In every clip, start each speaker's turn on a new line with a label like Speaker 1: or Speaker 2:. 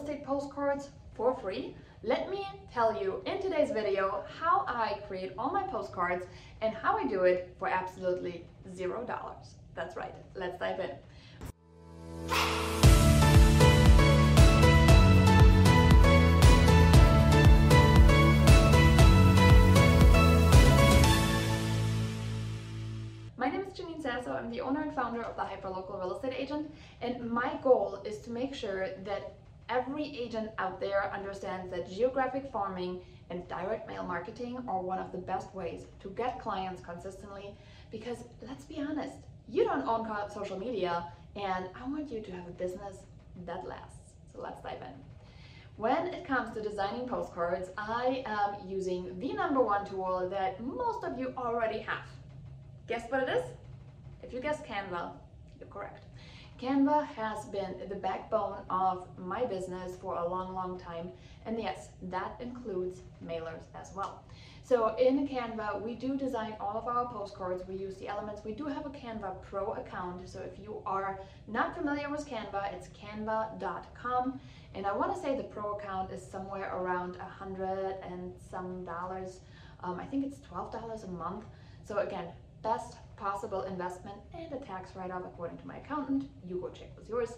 Speaker 1: estate postcards for free, let me tell you in today's video how I create all my postcards and how I do it for absolutely zero dollars. That's right, let's dive in. My name is Janine Sasso. I'm the owner and founder of the Hyperlocal Real Estate Agent, and my goal is to make sure that every agent out there understands that geographic farming and direct mail marketing are one of the best ways to get clients consistently because let's be honest, you don't own social media and I want you to have a business that lasts. So let's dive in. When it comes to designing postcards, I am using the number one tool that most of you already have. Guess what it is? If you guess Canva, you're correct. Canva has been the backbone of my business for a long, long time. And yes, that includes mailers as well. So in Canva, we do design all of our postcards. We use the elements. We do have a Canva Pro account. So if you are not familiar with Canva, it's canva.com. And I want to say the Pro account is somewhere around a hundred and some dollars. Um, I think it's $12 a month. So again, best possible investment and a tax write-off according to my accountant. You go check with yours.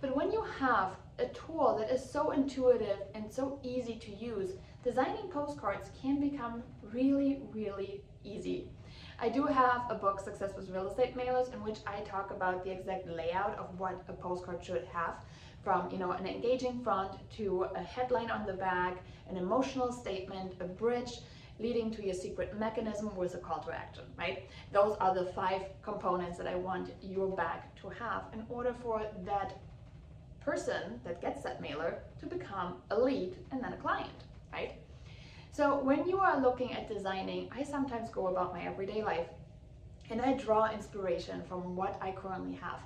Speaker 1: But when you have a tool that is so intuitive and so easy to use, designing postcards can become really, really easy. I do have a book, Success with Real Estate Mailers, in which I talk about the exact layout of what a postcard should have from you know an engaging front to a headline on the back, an emotional statement, a bridge, leading to your secret mechanism with a call to action, right? Those are the five components that I want your bag to have in order for that person that gets that mailer to become a lead and then a client, right? So when you are looking at designing, I sometimes go about my everyday life and I draw inspiration from what I currently have.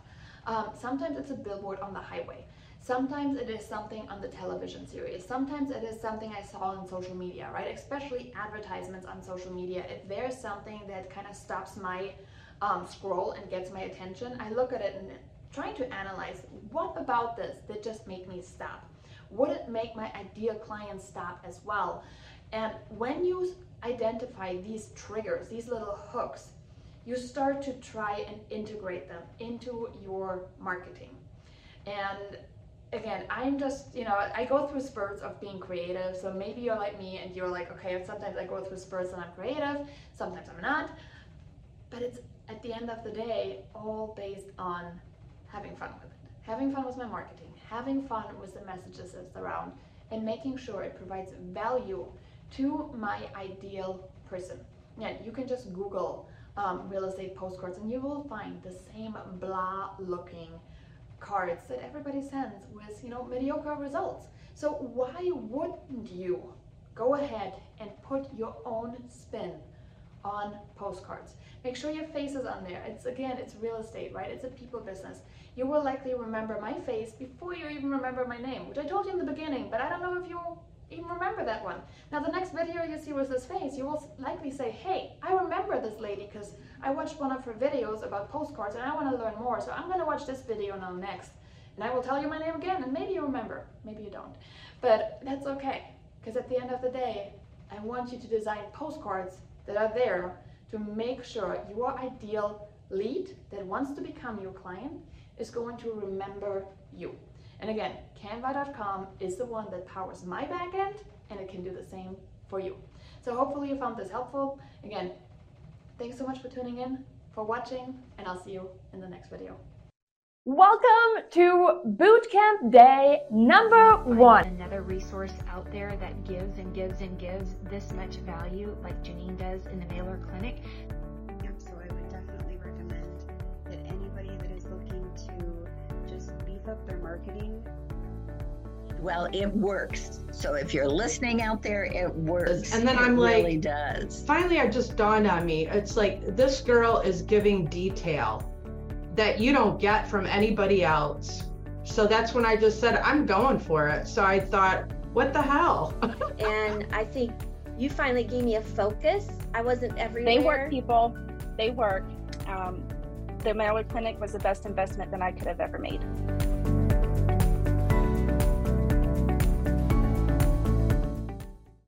Speaker 1: Um, sometimes it's a billboard on the highway. Sometimes it is something on the television series. Sometimes it is something I saw on social media, right? Especially advertisements on social media. If there's something that kind of stops my um, scroll and gets my attention, I look at it and trying to analyze what about this that just made me stop? Would it make my ideal client stop as well? And when you identify these triggers, these little hooks, you start to try and integrate them into your marketing. And again, I'm just, you know, I go through spurts of being creative. So maybe you're like me and you're like, okay, sometimes I go through spurts and I'm creative, sometimes I'm not. But it's at the end of the day all based on having fun with it. Having fun with my marketing, having fun with the messages that's around, and making sure it provides value to my ideal person. Yeah, you can just Google um, real estate postcards and you will find the same blah looking cards that everybody sends with, you know, mediocre results. So why wouldn't you go ahead and put your own spin on postcards? Make sure your face is on there. It's again, it's real estate, right? It's a people business. You will likely remember my face before you even remember my name, which I told you in the beginning, but I don't know if you even remember that one. Now the next video you see with this face, you will likely say, hey, I remember this lady because I watched one of her videos about postcards and I want to learn more. So I'm going to watch this video now next. And I will tell you my name again and maybe you remember, maybe you don't. But that's okay because at the end of the day, I want you to design postcards that are there to make sure your ideal lead that wants to become your client is going to remember you. And again, canva.com is the one that powers my backend and it can do the same for you. So hopefully you found this helpful. Again, thanks so much for tuning in, for watching, and I'll see you in the next video. Welcome to Bootcamp Day number one.
Speaker 2: Another resource out there that gives and gives and gives this much value, like Janine does in the Mailer Clinic.
Speaker 3: So I would definitely recommend that anybody that is looking to just beef up their marketing
Speaker 4: well, it works. So if you're listening out there, it works.
Speaker 5: And then I'm like,
Speaker 4: really does.
Speaker 5: Finally, it just dawned on me. It's like this girl is giving detail that you don't get from anybody else. So that's when I just said, I'm going for it. So I thought, what the hell?
Speaker 6: and I think you finally gave me a focus. I wasn't everywhere.
Speaker 7: They work, people. They work. Um, the Mailer Clinic was the best investment that I could have ever made.